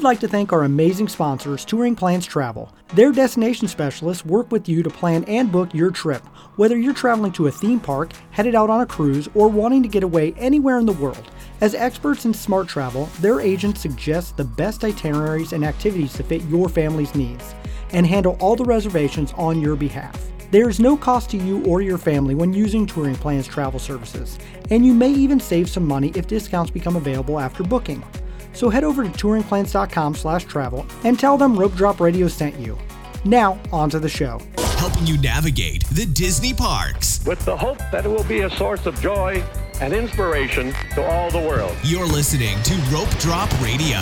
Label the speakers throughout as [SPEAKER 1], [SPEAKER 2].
[SPEAKER 1] would like to thank our amazing sponsors, Touring Plans Travel. Their destination specialists work with you to plan and book your trip, whether you're traveling to a theme park, headed out on a cruise, or wanting to get away anywhere in the world. As experts in smart travel, their agents suggest the best itineraries and activities to fit your family's needs and handle all the reservations on your behalf. There is no cost to you or your family when using Touring Plans travel services, and you may even save some money if discounts become available after booking. So head over to touringplans.com slash travel and tell them Rope Drop Radio sent you. Now, on to the show.
[SPEAKER 2] Helping you navigate the Disney parks.
[SPEAKER 3] With the hope that it will be a source of joy and inspiration to all the world.
[SPEAKER 2] You're listening to Rope Drop Radio.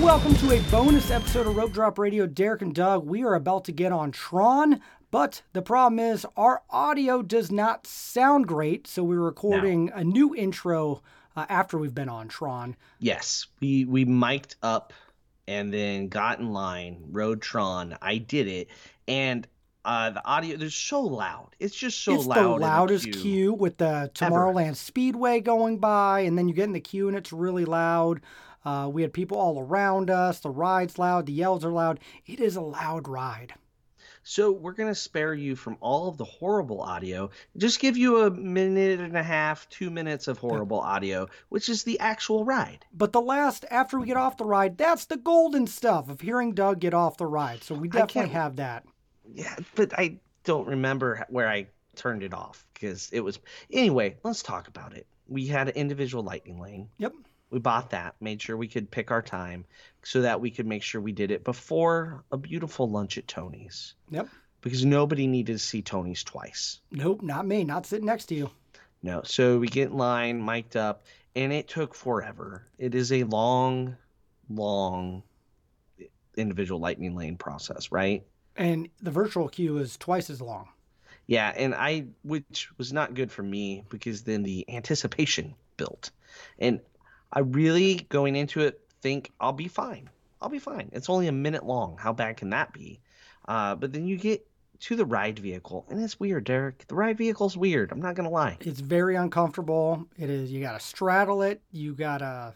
[SPEAKER 1] Welcome to a bonus episode of Rope Drop Radio. Derek and Doug, we are about to get on Tron, but the problem is our audio does not sound great, so we're recording no. a new intro uh, after we've been on Tron.
[SPEAKER 4] Yes, we we mic'd up and then got in line, rode Tron. I did it, and uh, the audio they're so loud. It's just so
[SPEAKER 1] it's
[SPEAKER 4] loud.
[SPEAKER 1] It's the loudest queue. queue. with the Tomorrowland Ever. Speedway going by, and then you get in the queue and it's really loud. Uh, we had people all around us. The ride's loud. The yells are loud. It is a loud ride.
[SPEAKER 4] So we're going to spare you from all of the horrible audio. Just give you a minute and a half, two minutes of horrible audio, which is the actual ride.
[SPEAKER 1] But the last, after we get off the ride, that's the golden stuff of hearing Doug get off the ride. So we definitely have that.
[SPEAKER 4] Yeah, but I don't remember where I turned it off because it was. Anyway, let's talk about it. We had an individual lightning lane.
[SPEAKER 1] Yep.
[SPEAKER 4] We bought that, made sure we could pick our time so that we could make sure we did it before a beautiful lunch at Tony's.
[SPEAKER 1] Yep.
[SPEAKER 4] Because nobody needed to see Tony's twice.
[SPEAKER 1] Nope, not me. Not sitting next to you.
[SPEAKER 4] No. So we get in line, mic'd up, and it took forever. It is a long, long individual lightning lane process, right?
[SPEAKER 1] And the virtual queue is twice as long.
[SPEAKER 4] Yeah, and I which was not good for me because then the anticipation built. And I really going into it think I'll be fine. I'll be fine. It's only a minute long. How bad can that be? Uh, but then you get to the ride vehicle, and it's weird, Derek. The ride vehicle's weird. I'm not gonna lie.
[SPEAKER 1] It's very uncomfortable. It is. You gotta straddle it. You gotta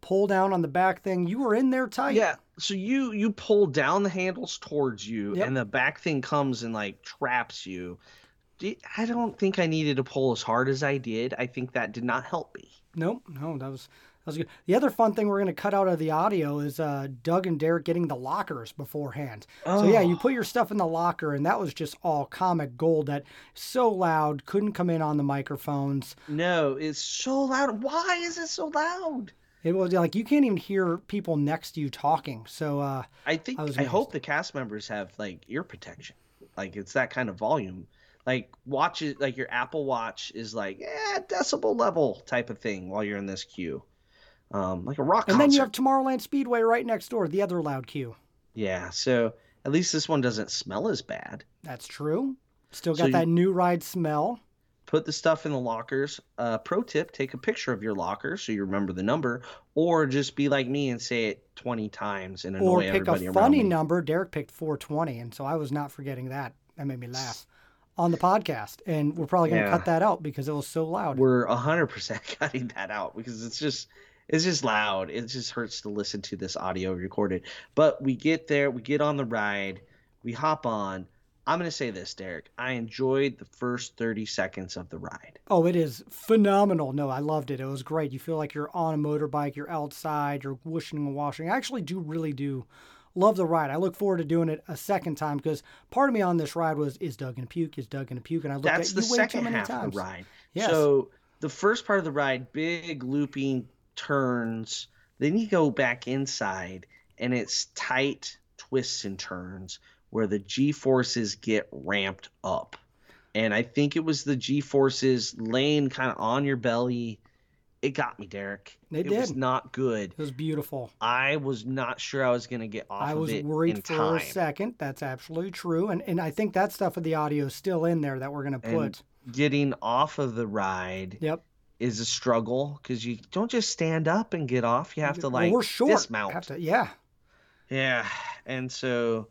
[SPEAKER 1] pull down on the back thing. You were in there tight.
[SPEAKER 4] Yeah. So you you pull down the handles towards you, yep. and the back thing comes and like traps you. I don't think I needed to pull as hard as I did. I think that did not help me.
[SPEAKER 1] Nope. No, that was was good. The other fun thing we're going to cut out of the audio is uh, Doug and Derek getting the lockers beforehand. Oh. So yeah, you put your stuff in the locker, and that was just all comic gold. That so loud, couldn't come in on the microphones.
[SPEAKER 4] No, it's so loud. Why is it so loud?
[SPEAKER 1] It was like you can't even hear people next to you talking. So uh,
[SPEAKER 4] I think I, I hope the cast members have like ear protection. Like it's that kind of volume like watch it like your apple watch is like yeah decibel level type of thing while you're in this queue um, like a rock.
[SPEAKER 1] And
[SPEAKER 4] concert.
[SPEAKER 1] then you have Tomorrowland Speedway right next door, the other loud queue.
[SPEAKER 4] Yeah, so at least this one doesn't smell as bad.
[SPEAKER 1] That's true. Still got so that new ride smell.
[SPEAKER 4] Put the stuff in the lockers. Uh, pro tip: take a picture of your locker so you remember the number, or just be like me and say it twenty times and annoy
[SPEAKER 1] or pick
[SPEAKER 4] everybody
[SPEAKER 1] a funny number. Derek picked four twenty, and so I was not forgetting that. That made me laugh on the podcast, and we're probably going to yeah. cut that out because it was so loud.
[SPEAKER 4] We're hundred percent cutting that out because it's just it's just loud. It just hurts to listen to this audio recorded. But we get there, we get on the ride, we hop on. I'm going to say this, Derek. I enjoyed the first 30 seconds of the ride.
[SPEAKER 1] Oh, it is phenomenal. No, I loved it. It was great. You feel like you're on a motorbike, you're outside, you're wishing and washing. I actually do really do love the ride. I look forward to doing it a second time because part of me on this ride was is Doug gonna puke? Is Doug gonna puke? And I looked
[SPEAKER 4] That's
[SPEAKER 1] at
[SPEAKER 4] the second half times. of the ride. Yes. So the first part of the ride, big looping turns. Then you go back inside, and it's tight twists and turns where the G forces get ramped up. And I think it was the G forces laying kind of on your belly. It got me, Derek.
[SPEAKER 1] They
[SPEAKER 4] it
[SPEAKER 1] did.
[SPEAKER 4] was not good.
[SPEAKER 1] It was beautiful.
[SPEAKER 4] I was not sure I was going to get off
[SPEAKER 1] I was
[SPEAKER 4] worried
[SPEAKER 1] for
[SPEAKER 4] time.
[SPEAKER 1] a second. That's absolutely true. And and I think that stuff of the audio is still in there that we're going to put.
[SPEAKER 4] And getting off of the ride.
[SPEAKER 1] Yep
[SPEAKER 4] is a struggle because you don't just stand up and get off. You have to like
[SPEAKER 1] well, we're short.
[SPEAKER 4] dismount.
[SPEAKER 1] To, yeah.
[SPEAKER 4] Yeah, and so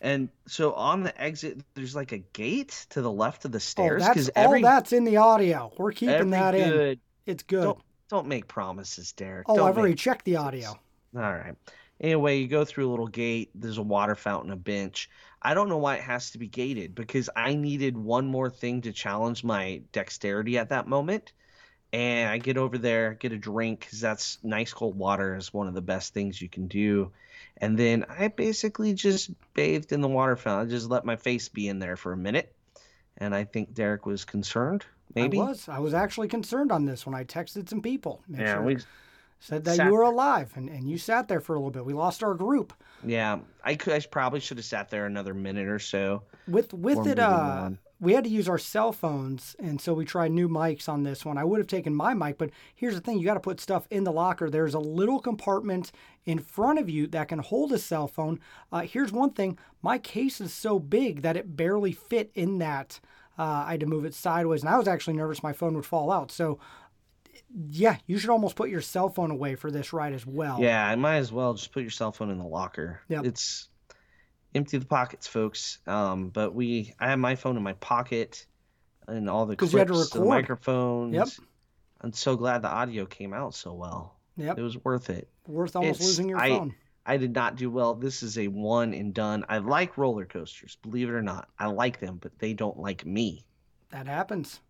[SPEAKER 4] and so on the exit, there's like a gate to the left of the oh, stairs.
[SPEAKER 1] Oh, that's every, all that's in the audio. We're keeping that
[SPEAKER 4] good,
[SPEAKER 1] in. It's good.
[SPEAKER 4] Don't, don't, make promises, Derek.
[SPEAKER 1] Oh,
[SPEAKER 4] don't
[SPEAKER 1] I've
[SPEAKER 4] already
[SPEAKER 1] checked the audio.
[SPEAKER 4] All right. Anyway, you go through a little gate. There's a water fountain, a bench. I don't know why it has to be gated because I needed one more thing to challenge my dexterity at that moment. And I get over there, get a drink because that's nice cold water is one of the best things you can do. And then I basically just bathed in the water fountain. I just let my face be in there for a minute. And I think Derek was concerned. Maybe
[SPEAKER 1] I was. I was actually concerned on this when I texted some people.
[SPEAKER 4] yeah, sure. we
[SPEAKER 1] said that you were alive and, and you sat there for a little bit. We lost our group.
[SPEAKER 4] Yeah, I could. I probably should have sat there another minute or so.
[SPEAKER 1] With with it, uh, we had to use our cell phones, and so we tried new mics on this one. I would have taken my mic, but here's the thing: you got to put stuff in the locker. There's a little compartment in front of you that can hold a cell phone. Uh, here's one thing: my case is so big that it barely fit in that. Uh, I had to move it sideways, and I was actually nervous my phone would fall out. So yeah, you should almost put your cell phone away for this ride as well.
[SPEAKER 4] Yeah, I might as well just put your cell phone in the locker. Yeah, it's empty the pockets, folks. Um, but we, I have my phone in my pocket, and all the clips, you had to record. the microphones.
[SPEAKER 1] Yep.
[SPEAKER 4] I'm so glad the audio came out so well.
[SPEAKER 1] Yep.
[SPEAKER 4] It was worth it.
[SPEAKER 1] Worth almost it's, losing your
[SPEAKER 4] I,
[SPEAKER 1] phone.
[SPEAKER 4] I did not do well. This is a one and done. I like roller coasters, believe it or not. I like them, but they don't like me.
[SPEAKER 1] That happens.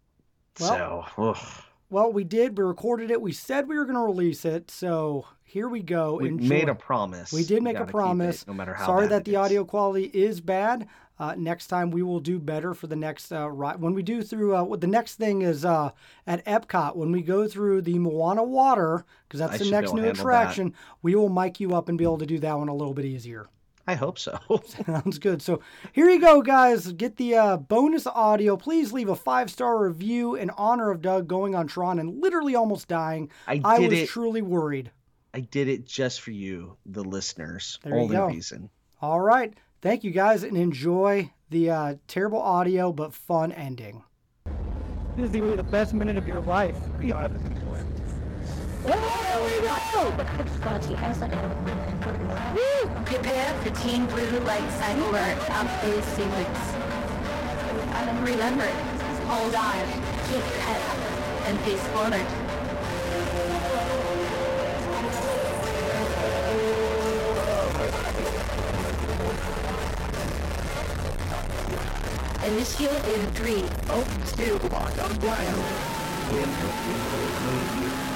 [SPEAKER 4] Well, so, ugh.
[SPEAKER 1] Well, we did. We recorded it. We said we were going to release it. So here we go.
[SPEAKER 4] We Enjoy. made a promise.
[SPEAKER 1] We did make a promise.
[SPEAKER 4] It, no matter how.
[SPEAKER 1] Sorry that the is. audio quality is bad. Uh, next time we will do better for the next uh, ride. When we do through, uh, the next thing is uh, at Epcot when we go through the Moana water because that's I the next new attraction. That. We will mic you up and be able to do that one a little bit easier.
[SPEAKER 4] I hope so.
[SPEAKER 1] Sounds good. So here you go, guys. Get the uh, bonus audio. Please leave a five star review in honor of Doug going on Tron and literally almost dying.
[SPEAKER 4] I, I
[SPEAKER 1] was
[SPEAKER 4] it.
[SPEAKER 1] truly worried.
[SPEAKER 4] I did it just for you, the listeners.
[SPEAKER 1] There Only you go.
[SPEAKER 4] reason.
[SPEAKER 1] All right. Thank you guys and enjoy the uh, terrible audio but fun ending. This is the best minute of your life.
[SPEAKER 5] Prepare for Team Blue and alert of phase sequence. And remember, hold on, keep your head up, and face forward. Initiate in three, oh, two, one, First,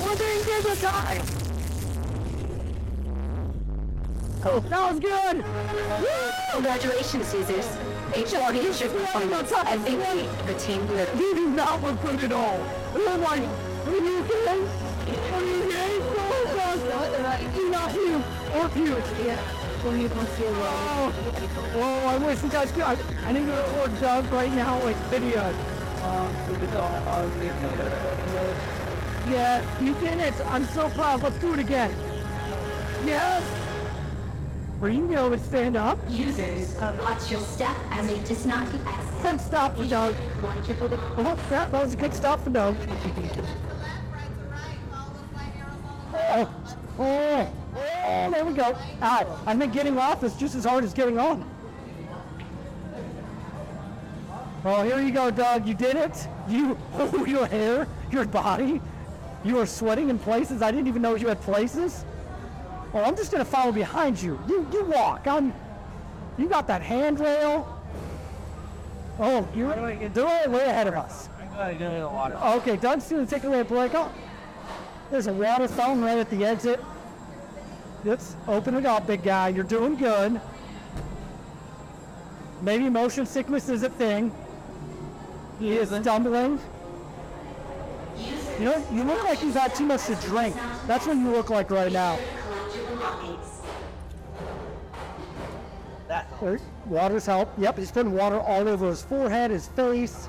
[SPEAKER 1] Wondering did the time! Oh, that was good!
[SPEAKER 5] Woo! Congratulations, Caesars. HRD is your performance. I think the team
[SPEAKER 1] did. You do not look good at all. Oh my... Are you okay? Are you okay? Oh, God! Not you! Or you!
[SPEAKER 5] Yeah. Oh,
[SPEAKER 1] oh, I wish you guys could. I, I need to record Doug right now with video. Uh, yeah, you did it. I'm so proud. Let's do it again. Yes. Ringo would stand up.
[SPEAKER 5] Users, watch your step as it does not
[SPEAKER 1] Good stop for Doug. Oh, that was a good stop for Doug. Oh, oh. Oh, there we go. Ah, I think getting off is just as hard as getting on. Oh, here you go, Doug. You did it. You, oh, your hair, your body. You are sweating in places. I didn't even know you had places. Well, I'm just gonna follow behind you. You, you walk. I'm. You got that handrail. Oh, you're, they're way ahead of us. Okay, Doug's gonna take away a break. Oh, there's a water fountain right at the exit. Let's open it up, big guy. You're doing good. Maybe motion sickness is a thing.
[SPEAKER 6] He is stumbling. You know, you look like you've had too much to drink. That's what you look like right now.
[SPEAKER 4] That
[SPEAKER 6] There- Water's help. Yep, he's putting water all over his forehead, his face.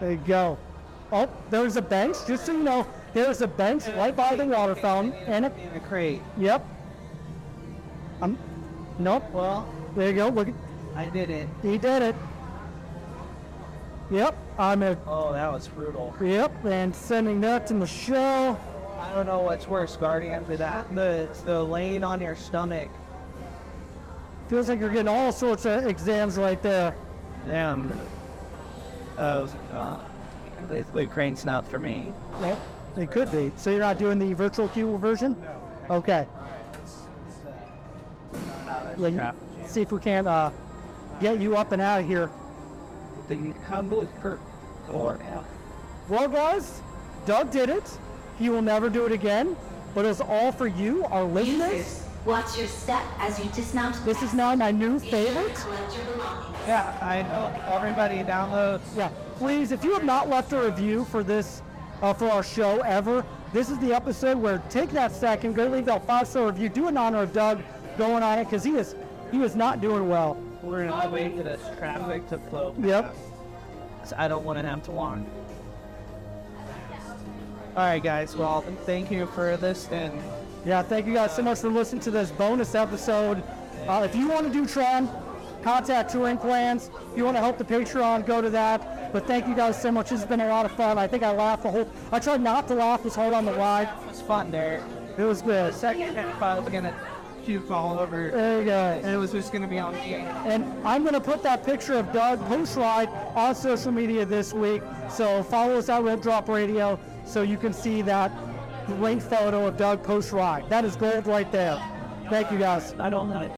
[SPEAKER 6] There you go. Oh, there's a bench. Just so you know, there's a bench right by the water fountain. And a,
[SPEAKER 7] In a crate.
[SPEAKER 6] yep. Um, nope.
[SPEAKER 7] Well,
[SPEAKER 6] There you go. Look, at-
[SPEAKER 7] I did it.
[SPEAKER 6] he did it. Yep, I'm a,
[SPEAKER 7] Oh, that was brutal.
[SPEAKER 6] yep, and sending that to Michelle.
[SPEAKER 7] I don't know what's worse, Guardian, for that. The, the laying on your stomach.
[SPEAKER 6] Feels like you're getting all sorts of exams right there.
[SPEAKER 7] Damn. Oh, uh, basically crane snout for me.
[SPEAKER 6] Yep, it could be. So you're not doing the virtual queue version? No. Okay. Let see if we can uh, get you up and out of here.
[SPEAKER 7] The humble per or
[SPEAKER 6] Well, guys, Doug did it. He will never do it again. But it's all for you, our listeners.
[SPEAKER 5] Watch your step as you dismount.
[SPEAKER 6] This is now my new
[SPEAKER 5] Be
[SPEAKER 6] favorite.
[SPEAKER 5] collect.
[SPEAKER 7] Yeah, I know. Everybody download.
[SPEAKER 6] Yeah, please, if you have not left a review for this, uh, for our show ever, this is the episode where take that second, go leave that five star review, do in honor of Doug going on it because he is he is not doing well.
[SPEAKER 7] We're on the way to the traffic to flow.
[SPEAKER 6] Yep.
[SPEAKER 7] So I don't want to have to walk. All right, guys. Well, thank you for this, and
[SPEAKER 6] Yeah, thank you guys so much for listening to this bonus episode. Uh, if you want to do Tron, contact Touring Plans. If you want to help the Patreon, go to that. But thank you guys so much. This has been a lot of fun. I think I laughed the whole. I tried not to laugh as hard on the ride.
[SPEAKER 7] it was fun there.
[SPEAKER 6] It was good.
[SPEAKER 7] Second half, I was gonna puke all over,
[SPEAKER 6] There you go.
[SPEAKER 7] and it was just gonna be on me.
[SPEAKER 6] And I'm going to put that picture of Doug post ride on social media this week. So follow us at Rope Drop Radio so you can see that great photo of Doug post ride. That is gold right there. Thank you guys.
[SPEAKER 7] I don't know.